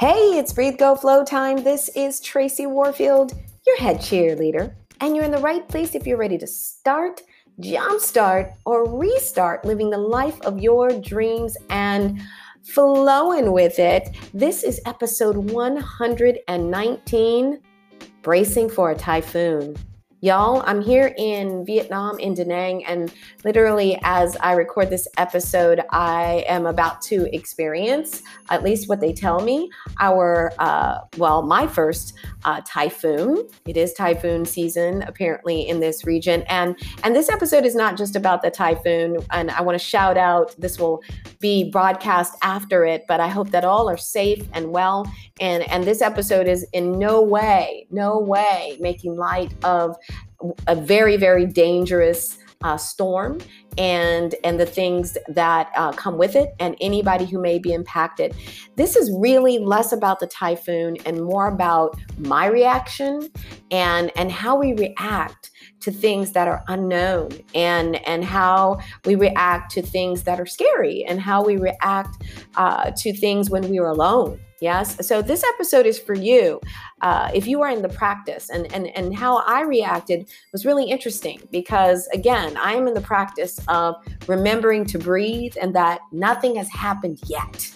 Hey, it's Breathe Go Flow time. This is Tracy Warfield, your head cheerleader, and you're in the right place if you're ready to start, jumpstart, or restart living the life of your dreams and flowing with it. This is episode 119 Bracing for a Typhoon. Y'all, I'm here in Vietnam, in Da Nang, and literally as I record this episode, I am about to experience, at least what they tell me, our, uh, well, my first uh, typhoon. It is typhoon season apparently in this region, and and this episode is not just about the typhoon. And I want to shout out. This will be broadcast after it, but I hope that all are safe and well. And and this episode is in no way, no way making light of a very very dangerous uh, storm and and the things that uh, come with it and anybody who may be impacted. This is really less about the typhoon and more about my reaction and and how we react to things that are unknown and and how we react to things that are scary and how we react uh, to things when we are alone Yes. So this episode is for you. Uh, if you are in the practice, and, and and how I reacted was really interesting because again, I am in the practice of remembering to breathe and that nothing has happened yet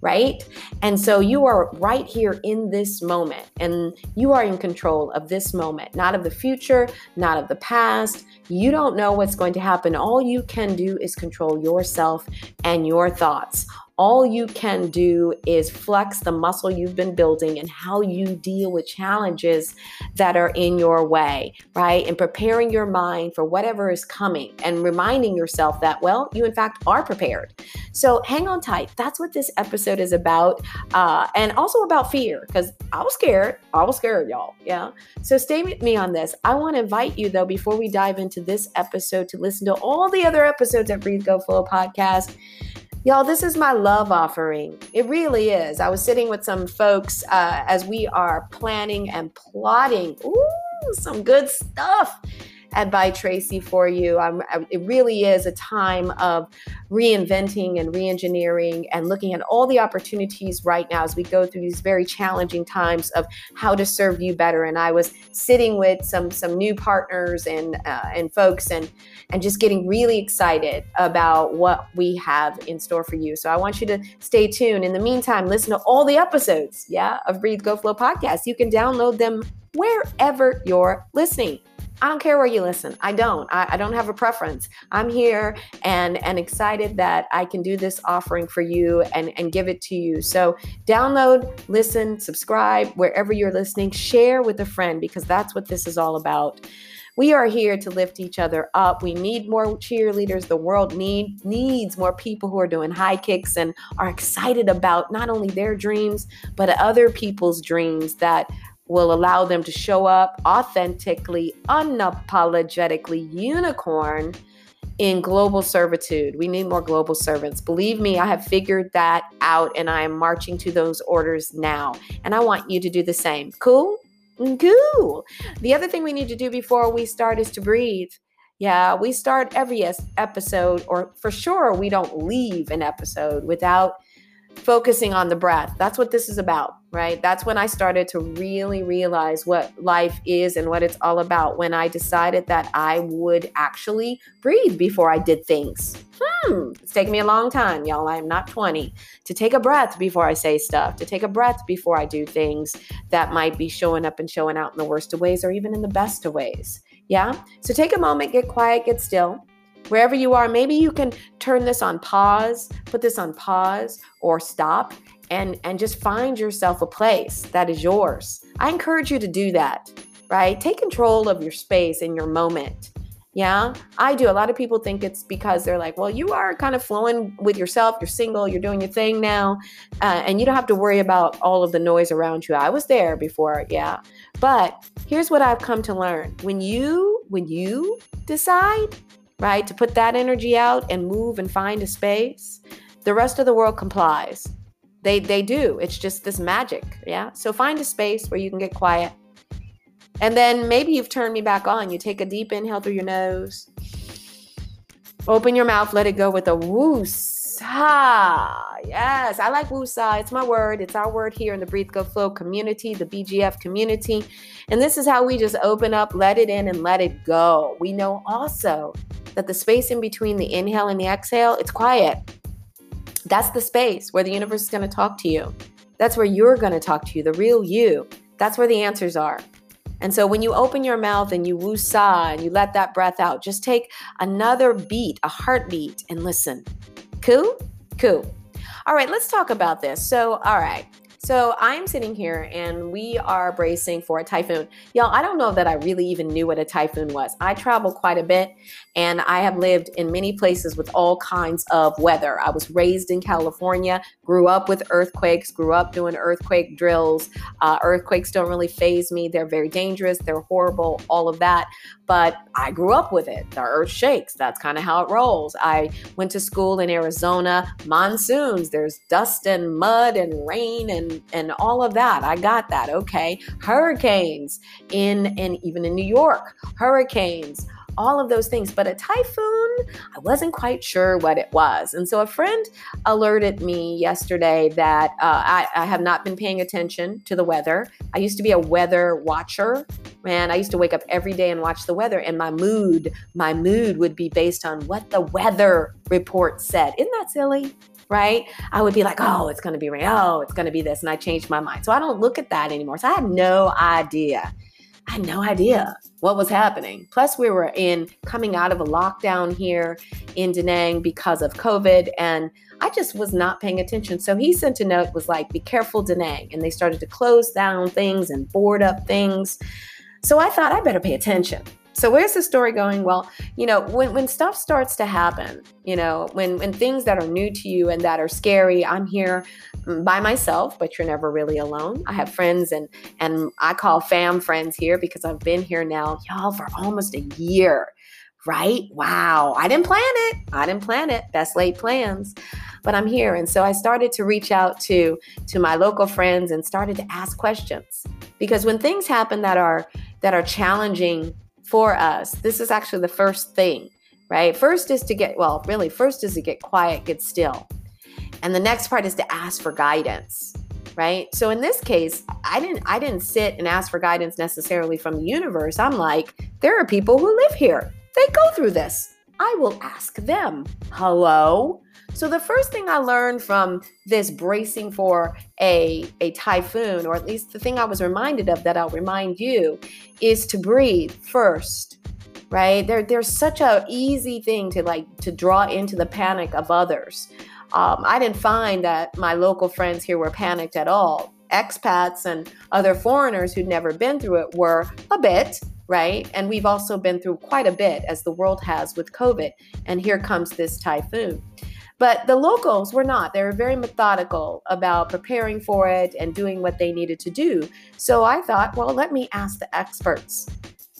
right? And so you are right here in this moment, and you are in control of this moment, not of the future, not of the past. You don't know what's going to happen. All you can do is control yourself and your thoughts all you can do is flex the muscle you've been building and how you deal with challenges that are in your way, right? And preparing your mind for whatever is coming and reminding yourself that, well, you in fact are prepared. So hang on tight. That's what this episode is about. Uh, and also about fear, because I was scared. I was scared, y'all. Yeah. So stay with me on this. I want to invite you, though, before we dive into this episode, to listen to all the other episodes of Breathe Go Flow podcast. Y'all, this is my love offering. It really is. I was sitting with some folks uh, as we are planning and plotting. Ooh, some good stuff at By Tracy for you. I'm, it really is a time of reinventing and reengineering and looking at all the opportunities right now as we go through these very challenging times of how to serve you better. And I was sitting with some some new partners and uh, and folks and and just getting really excited about what we have in store for you. So I want you to stay tuned. In the meantime, listen to all the episodes, yeah, of Breathe Go Flow podcast. You can download them wherever you're listening. I don't care where you listen. I don't. I, I, don't have a preference. I'm here and and excited that I can do this offering for you and and give it to you. So download, listen, subscribe wherever you're listening. Share with a friend because that's what this is all about. We are here to lift each other up. We need more cheerleaders. The world need needs more people who are doing high kicks and are excited about not only their dreams but other people's dreams that will allow them to show up authentically, unapologetically unicorn in global servitude. We need more global servants. Believe me, I have figured that out and I am marching to those orders now. And I want you to do the same. Cool? Cool. The other thing we need to do before we start is to breathe. Yeah, we start every episode, or for sure, we don't leave an episode without focusing on the breath. That's what this is about, right? That's when I started to really realize what life is and what it's all about when I decided that I would actually breathe before I did things. Hmm, it's taken me a long time, y'all. I'm not 20 to take a breath before I say stuff, to take a breath before I do things that might be showing up and showing out in the worst of ways or even in the best of ways. Yeah. So take a moment, get quiet, get still wherever you are, maybe you can turn this on pause, put this on pause or stop and and just find yourself a place that is yours. I encourage you to do that, right? Take control of your space and your moment. Yeah, I do. A lot of people think it's because they're like, well, you are kind of flowing with yourself. You're single. You're doing your thing now, uh, and you don't have to worry about all of the noise around you. I was there before, yeah. But here's what I've come to learn: when you when you decide right? To put that energy out and move and find a space, the rest of the world complies. They they do. It's just this magic, yeah? So find a space where you can get quiet. And then maybe you've turned me back on. You take a deep inhale through your nose. Open your mouth, let it go with a whoos. Woosah. Yes, I like woosah. It's my word. It's our word here in the Breathe Go Flow community, the BGF community. And this is how we just open up, let it in, and let it go. We know also that the space in between the inhale and the exhale, it's quiet. That's the space where the universe is going to talk to you. That's where you're going to talk to you, the real you. That's where the answers are. And so when you open your mouth and you woo-saw and you let that breath out, just take another beat, a heartbeat, and listen. Cool? Cool. All right, let's talk about this. So, all right. So I'm sitting here and we are bracing for a typhoon. Y'all, I don't know that I really even knew what a typhoon was. I travel quite a bit and I have lived in many places with all kinds of weather. I was raised in California, grew up with earthquakes, grew up doing earthquake drills. Uh, earthquakes don't really phase me. They're very dangerous, they're horrible, all of that but I grew up with it. The earth shakes. That's kind of how it rolls. I went to school in Arizona, monsoons, there's dust and mud and rain and and all of that. I got that. Okay. Hurricanes in and even in New York, hurricanes all of those things. But a typhoon, I wasn't quite sure what it was. And so a friend alerted me yesterday that uh, I, I, have not been paying attention to the weather. I used to be a weather watcher. Man, I used to wake up every day and watch the weather, and my mood, my mood would be based on what the weather report said. Isn't that silly? Right? I would be like, oh, it's going to be rain. Oh, it's going to be this. And I changed my mind. So I don't look at that anymore. So I had no idea I had no idea what was happening. Plus, we were in coming out of a lockdown here in Da Nang because of COVID, and I just was not paying attention. So he sent a note, was like, "Be careful, Da Nang," and they started to close down things and board up things. So I thought I better pay attention. So where's the story going? Well, you know, when, when stuff starts to happen, you know, when when things that are new to you and that are scary, I'm here mm, by myself, but you're never really alone. I have friends and and I call fam friends here because I've been here now, y'all, for almost a year. Right? Wow. I didn't plan it. I didn't plan it. Best laid plans. But I'm here. And so I started to reach out to to my local friends and started to ask questions. Because when things happen that are that are challenging for us. This is actually the first thing, right? First is to get, well, really, first is to get quiet, get still. And the next part is to ask for guidance right so in this case i didn't i didn't sit and ask for guidance necessarily from the universe i'm like there are people who live here they go through this i will ask them hello so the first thing I learned from this bracing for a, a typhoon, or at least the thing I was reminded of that I'll remind you, is to breathe first. Right? There, there's such a easy thing to like to draw into the panic of others. Um, I didn't find that my local friends here were panicked at all. Expats and other foreigners who'd never been through it were a bit, right? And we've also been through quite a bit as the world has with COVID. And here comes this typhoon. But the locals were not. They were very methodical about preparing for it and doing what they needed to do. So I thought, well, let me ask the experts.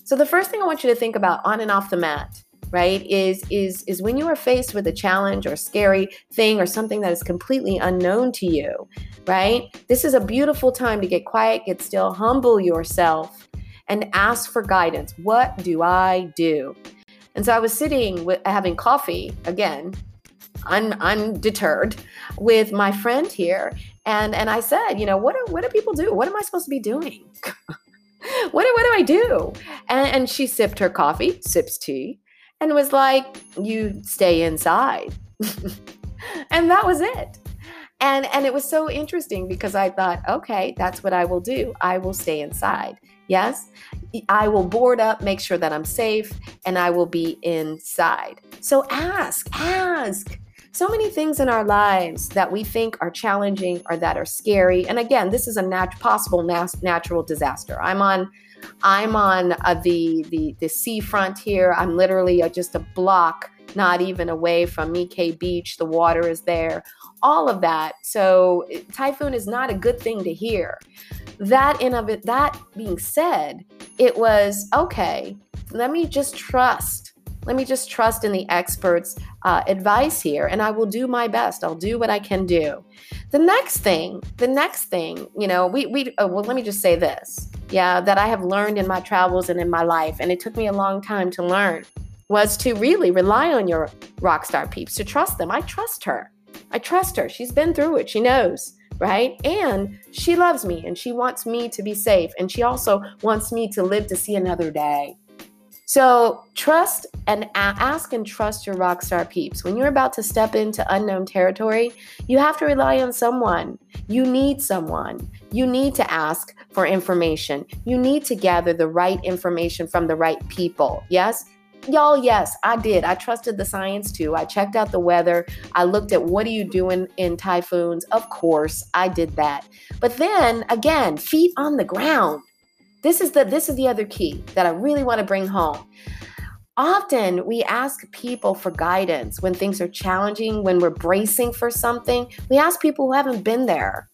So the first thing I want you to think about on and off the mat, right, is is is when you are faced with a challenge or scary thing or something that is completely unknown to you, right? This is a beautiful time to get quiet, get still, humble yourself and ask for guidance. What do I do? And so I was sitting with having coffee again un, undeterred with my friend here. And, and I said, you know, what do, what do people do? What am I supposed to be doing? what, what do I do? And, and she sipped her coffee, sips tea, and was like, you stay inside. and that was it. And, and it was so interesting because I thought, okay, that's what I will do. I will stay inside. Yes, I will board up, make sure that I'm safe, and I will be inside. So ask, ask so many things in our lives that we think are challenging or that are scary. And again, this is a nat- possible nat- natural disaster. I'm on I'm on uh, the the the seafront here. I'm literally uh, just a block not even away from My Khe Beach. The water is there. All of that. So typhoon is not a good thing to hear. That in of it that being said, it was okay. Let me just trust let me just trust in the experts' uh, advice here, and I will do my best. I'll do what I can do. The next thing, the next thing, you know, we we oh, well, let me just say this, yeah, that I have learned in my travels and in my life, and it took me a long time to learn, was to really rely on your rock star peeps, to trust them. I trust her. I trust her. She's been through it. She knows, right? And she loves me and she wants me to be safe. And she also wants me to live to see another day. So trust and ask and trust your rock star peeps. When you're about to step into unknown territory, you have to rely on someone. You need someone. You need to ask for information. You need to gather the right information from the right people. Yes? Y'all, yes, I did. I trusted the science too. I checked out the weather. I looked at what are you doing in typhoons? Of course, I did that. But then again, feet on the ground. This is the this is the other key that I really want to bring home. Often we ask people for guidance when things are challenging, when we're bracing for something. We ask people who haven't been there.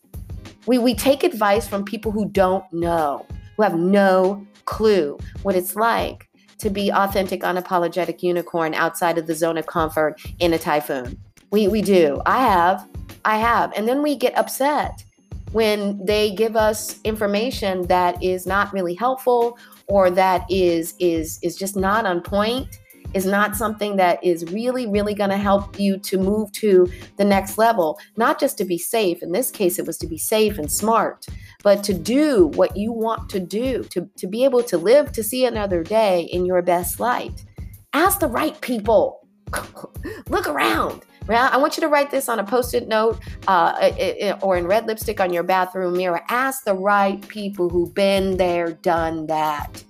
We we take advice from people who don't know, who have no clue what it's like to be authentic, unapologetic unicorn outside of the zone of comfort in a typhoon. We we do. I have. I have. And then we get upset when they give us information that is not really helpful or that is is is just not on point is not something that is really really going to help you to move to the next level. Not just to be safe in this case it was to be safe and smart but to do what you want to do to, to be able to live to see another day in your best light. Ask the right people. Look around I want you to write this on a post it note uh, or in red lipstick on your bathroom mirror. Ask the right people who've been there, done that.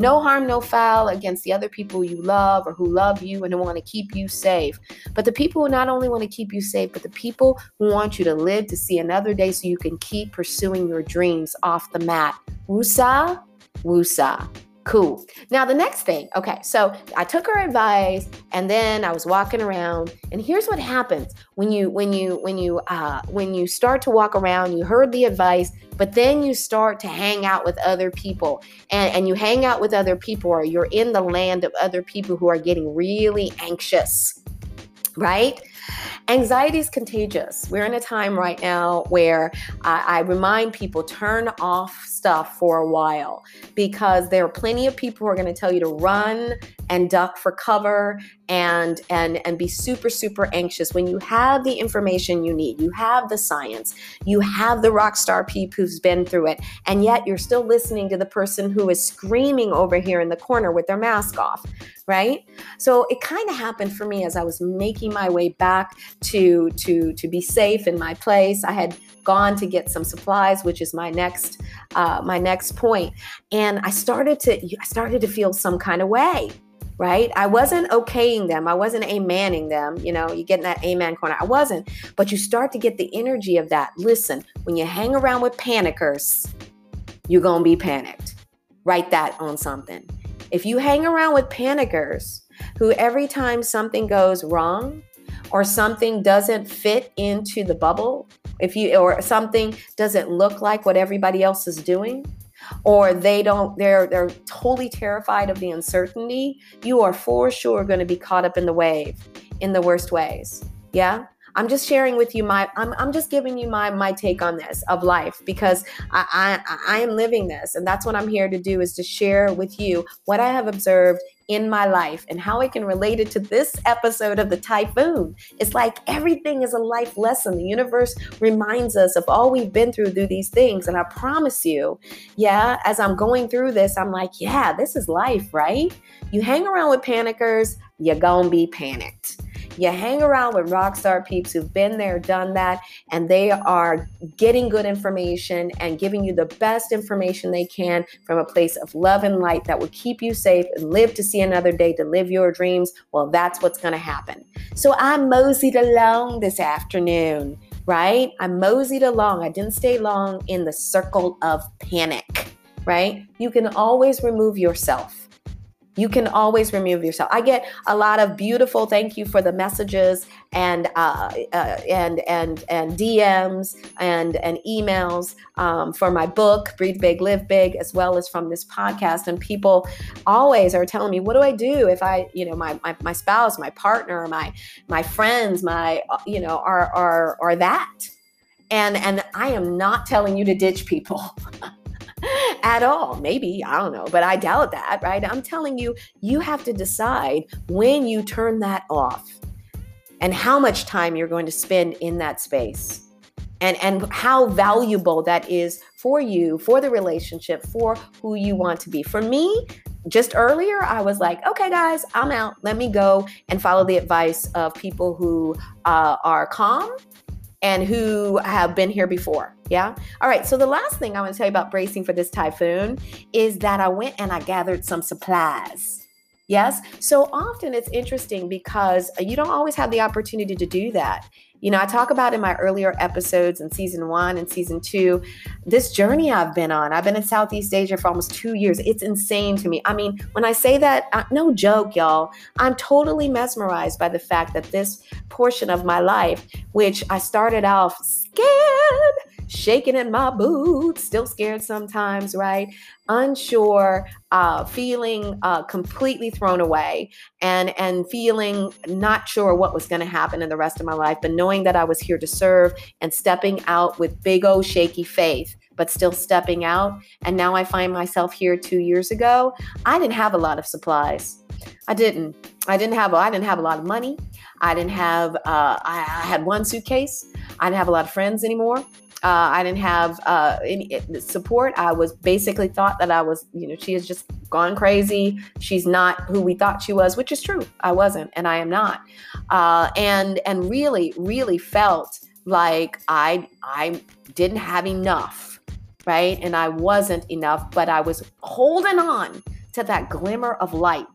No harm, no foul against the other people you love or who love you and who want to keep you safe. But the people who not only want to keep you safe, but the people who want you to live to see another day so you can keep pursuing your dreams off the mat. Wusa, wusa. Cool. Now, the next thing, okay, so I took her advice and then I was walking around and here's what happens when you when you when you uh when you start to walk around, you heard the advice, but then you start to hang out with other people and, and you hang out with other people or you're in the land of other people who are getting really anxious, right? Anxiety is contagious. We're in a time right now where I, I, remind people turn off stuff for a while because there are plenty of people who are going to tell you to run and duck for cover and and and be super super anxious. When you have the information you need you have the science you have the rock star peep who's been through it and yet you're still listening to the person who is screaming over here in the corner with their mask off right? So it kind of happened for me as i was making my way back to to to be safe in my place. I had gone to get some supplies which is my next uh, my next point and i started to i started to feel some kind of way right? I wasn't okaying them. I wasn't amening them. You know, you get in that amen corner. I wasn't. But you start to get the energy of that. Listen, when you hang around with panickers, you're going to be panicked. Write that on something. If you hang around with panickers who every time something goes wrong or something doesn't fit into the bubble, if you or something doesn't look like what everybody else is doing, or they don't they're they're totally terrified of the uncertainty, you are for sure going to be caught up in the wave in the worst ways. Yeah? I'm just sharing with you my I'm, I'm just giving you my my take on this of life because I, I I am living this and that's what I'm here to do is to share with you what I have observed in my life and how I can relate it to this episode of the typhoon. It's like everything is a life lesson. The universe reminds us of all we've been through through these things. And I promise you, yeah, as I'm going through this, I'm like, yeah, this is life, right? You hang around with panickers, you're gonna be panicked. You hang around with rock star peeps who've been there, done that, and they are getting good information and giving you the best information they can from a place of love and light that will keep you safe and live to see another day to live your dreams. Well, that's what's going to happen. So I moseyed along this afternoon, right? I moseyed along. I didn't stay long in the circle of panic, right? You can always remove yourself you can always remove yourself. I get a lot of beautiful thank you for the messages and uh, uh, and and and DMs and and emails um, for my book Breathe Big, Live Big, as well as from this podcast. And people always are telling me, what do I do if I, you know, my my, my spouse, my partner, my my friends, my you know, are are are that. And and I am not telling you to ditch people. at all. Maybe, I don't know, but I doubt that, right? I'm telling you, you have to decide when you turn that off. and how much time you're going to spend in that space and and how valuable that is for you for the relationship for who you want to be for me just earlier i was like okay guys i'm out let me go and follow the advice of people who uh, are calm and who have been here before. Yeah. All right. So the last thing I want to tell you about bracing for this typhoon is that I went and I gathered some supplies. Yes. So often it's interesting because you don't always have the opportunity to do that. You know, I talk about in my earlier episodes in season one and season two, this journey I've been on. I've been in Southeast Asia for almost two years. It's insane to me. I mean, when I say that, no joke, y'all, I'm totally mesmerized by the fact that this portion of my life, which I started off scared shaking in my boots, still scared sometimes, right? Unsure, uh, feeling uh, completely thrown away, and and feeling not sure what was going to happen in the rest of my life, but knowing that I was here to serve and stepping out with big old shaky faith but still stepping out. And now I find myself here two years ago. I didn't have a lot of supplies. I didn't. I didn't have. I didn't have a lot of money. I didn't have. Uh, I, I had one suitcase. I didn't have a lot of friends anymore. Uh, I didn't have uh, any eh, support. I was basically thought that I was, you know, she has just gone crazy. She's not who we thought she was, which is true. I wasn't, and I am not. Uh, and and really, really felt like I I didn't have enough, right? And I wasn't enough, but I was holding on to that glimmer of light.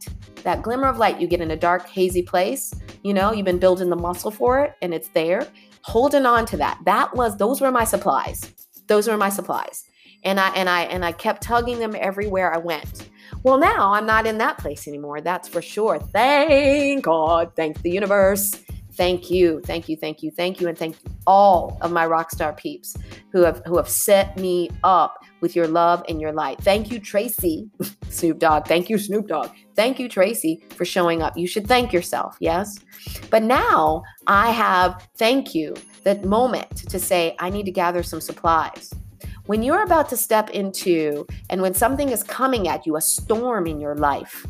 That glimmer of light you get in a dark, hazy place. You know, you've been building the muscle for it, and it's there holding on to that. That was those were my supplies. Those were my supplies. And I and I and I kept tugging them everywhere I went. Well, now I'm not in that place anymore. That's for sure. Thank God. Thank the universe. Thank you. Thank you. Thank you. Thank you. And thank all of my rock star peeps who have who have set me up with your love and your light. Thank you, Tracy, Snoop Dogg. Thank you, Snoop Dogg. Thank you, Tracy, for showing up. You should thank yourself, yes? But now I have, thank you, that moment to say, I need to gather some supplies. When you're about to step into, and when something is coming at you, a storm in your life,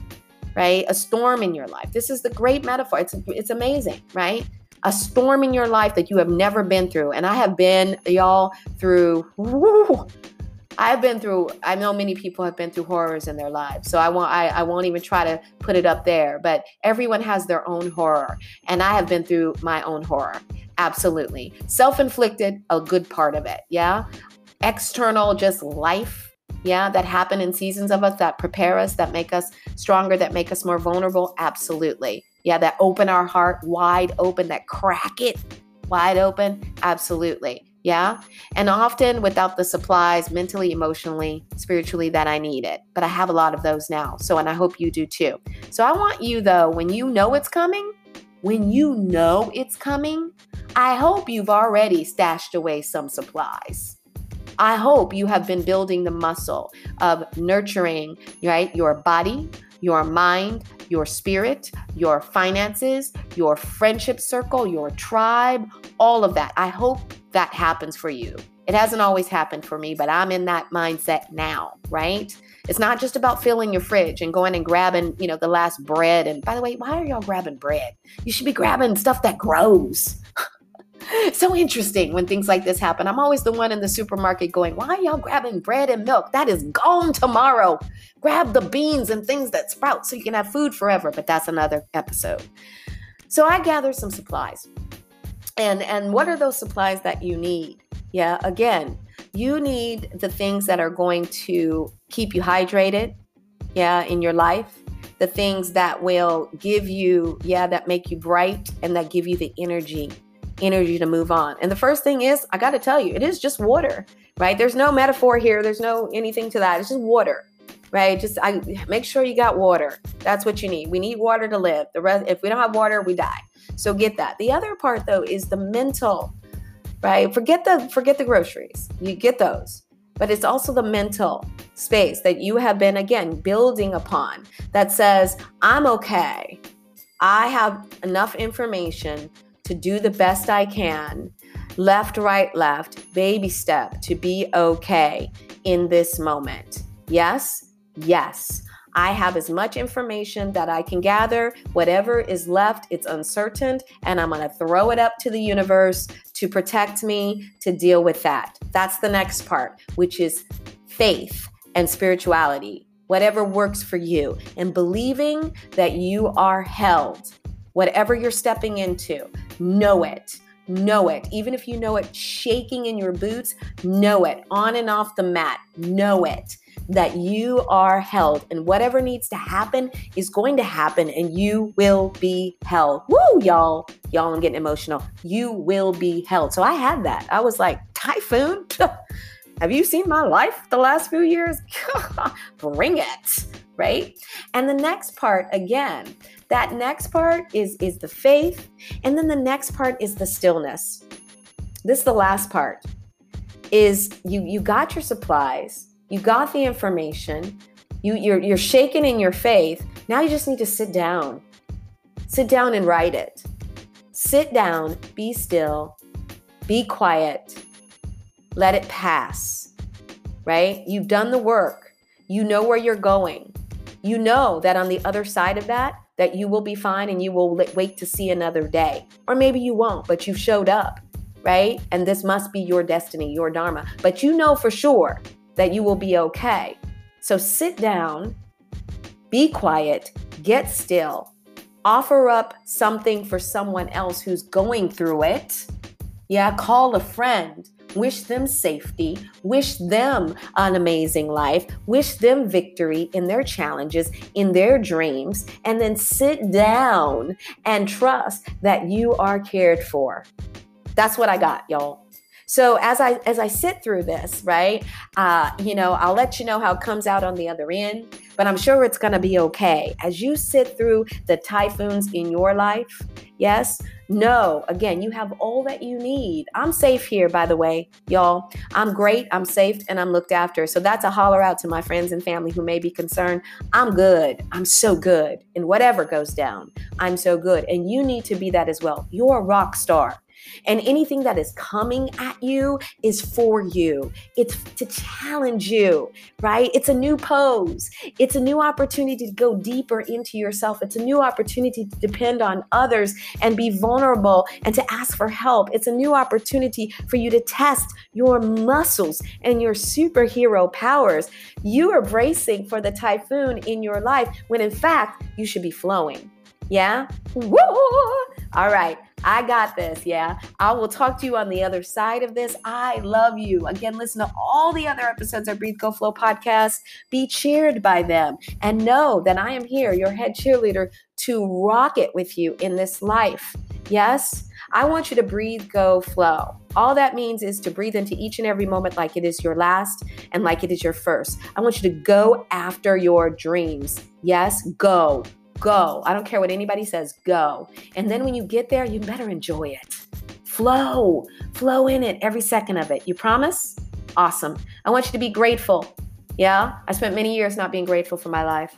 right? A storm in your life. This is the great metaphor. It's, it's amazing, right? a storm in your life that you have never been through. And I have been, y'all, through whoo, I've been through I know many people have been through horrors in their lives. So I won't I, I won't even try to put it up there. But everyone has their own horror. And I have been through my own horror. Absolutely. Self-inflicted, a good part of it. Yeah. External, just life. Yeah, that happen in seasons of us that prepare us, that make us stronger, that make us more vulnerable. Absolutely. Yeah, that open our heart wide open, that crack it wide open. Absolutely. Yeah. And often without the supplies, mentally, emotionally, spiritually, that I need it. But I have a lot of those now. So, and I hope you do too. So, I want you, though, when you know it's coming, when you know it's coming, I hope you've already stashed away some supplies. I hope you have been building the muscle of nurturing, right, your body, your mind, your spirit, your finances, your friendship circle, your tribe, all of that. I hope that happens for you. It hasn't always happened for me, but I'm in that mindset now, right? It's not just about filling your fridge and going and grabbing, you know, the last bread. And by the way, why are y'all grabbing bread? You should be grabbing stuff that grows. so interesting when things like this happen. I'm always the one in the supermarket going, Why are y'all grabbing bread and milk? That is gone tomorrow. Grab the beans and things that sprout so you can have food forever. But that's another episode. So I gathered some supplies and and what are those supplies that you need? Yeah again you need the things that are going to keep you hydrated yeah in your life. The things that will give you yeah that make you bright and that give you the energy energy to move on. And the first thing is i got to tell you it is just water right? There's no metaphor here. There's no anything to that. It's just water right? Just i make sure you got water. That's what you need. We need water to live. The rest if we don't have water we die so get that. The other part though is the mental, right? Forget the forget the groceries. You get those. But it's also the mental space that you have been again building upon that says, I'm okay. I have enough information to do the best I can. Left, right, left, baby step to be okay in this moment. Yes, yes. I have as much information that I can gather. Whatever is left, it's uncertain, and I'm going to throw it up to the universe to protect me to deal with that. That's the next part, which is faith and spirituality. Whatever works for you, and believing that you are held. Whatever you're stepping into, know it. Know it. Even if you know it shaking in your boots, know it. On and off the mat, know it that you are held and whatever needs to happen is going to happen and you will be held. Woo, y'all. Y'all, I'm getting emotional. You will be held. So I had that. I was like, Typhoon? Have you seen my life the last few years? Bring it, right? And the next part, again, that next part is is the faith, and then the next part is the stillness. This is the last part. Is you you got your supplies, you got the information, you, you're, you're shaken in your faith. Now you just need to sit down. Sit down and write it. Sit down, be still, be quiet, let it pass, right? You've done the work. You know where you're going. You know that on the other side of that, that you will be fine and you will wait to see another day. Or maybe you won't, but you've showed up, right? And this must be your destiny, your dharma. But you know for sure that you will be okay. So sit down, be quiet, get still, offer up something for someone else who's going through it. Yeah, call a friend, wish them safety, wish them an amazing life, wish them victory in their challenges, in their dreams, and then sit down and trust that you are cared for. That's what I got, y'all. So as I as I sit through this, right, uh, you know, I'll let you know how it comes out on the other end. But I'm sure it's to be okay as you sit through the typhoons in your life. Yes, no, again, you have all that you need. I'm safe here, by the way, y'all. I'm great, I'm safe, and I'm looked after. So that's a holler out to my friends and family who may be concerned. I'm good. I'm so good. And whatever goes down, I'm so good. And you need to be that as well. You're a rock star. And anything that is coming at you is for you. It's to challenge you, right? It's a new pose. It's a new opportunity to go deeper into yourself. It's a new opportunity to depend on others and be vulnerable and to ask for help. It's a new opportunity for you to test your muscles and your superhero powers. You are bracing for the typhoon in your life when in fact you should be flowing. Yeah? Woo! All right. I got this. Yeah. I will talk to you on the other side of this. I love you. Again, listen to all the other episodes of Breathe Go Flow podcast. Be cheered by them and know that I am here, your head cheerleader, to rock it with you in this life. Yes. I want you to breathe, go, flow. All that means is to breathe into each and every moment like it is your last and like it is your first. I want you to go after your dreams. Yes, go go. I don't care what anybody says, go. And then when you get there, you better enjoy it. Flow, flow in it every second of it. You promise? Awesome. I want you to be grateful. Yeah, I spent many years not being grateful for my life.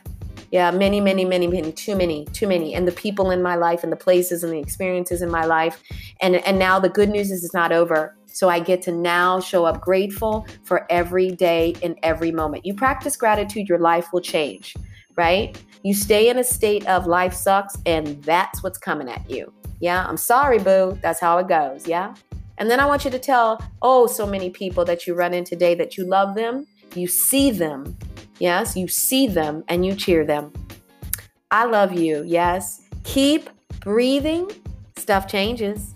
Yeah, many, many, many, many, too many, too many. And the people in my life and the places and the experiences in my life. And and now the good news is it's not over. So I get to now show up grateful for every day in every moment. You practice gratitude, your life will change, right? You stay in a state of life sucks, and that's what's coming at you. Yeah, I'm sorry, boo. That's how it goes. Yeah. And then I want you to tell, oh, so many people that you run in today that you love them, you see them. Yes, you see them and you cheer them. I love you. Yes. Keep breathing. Stuff changes.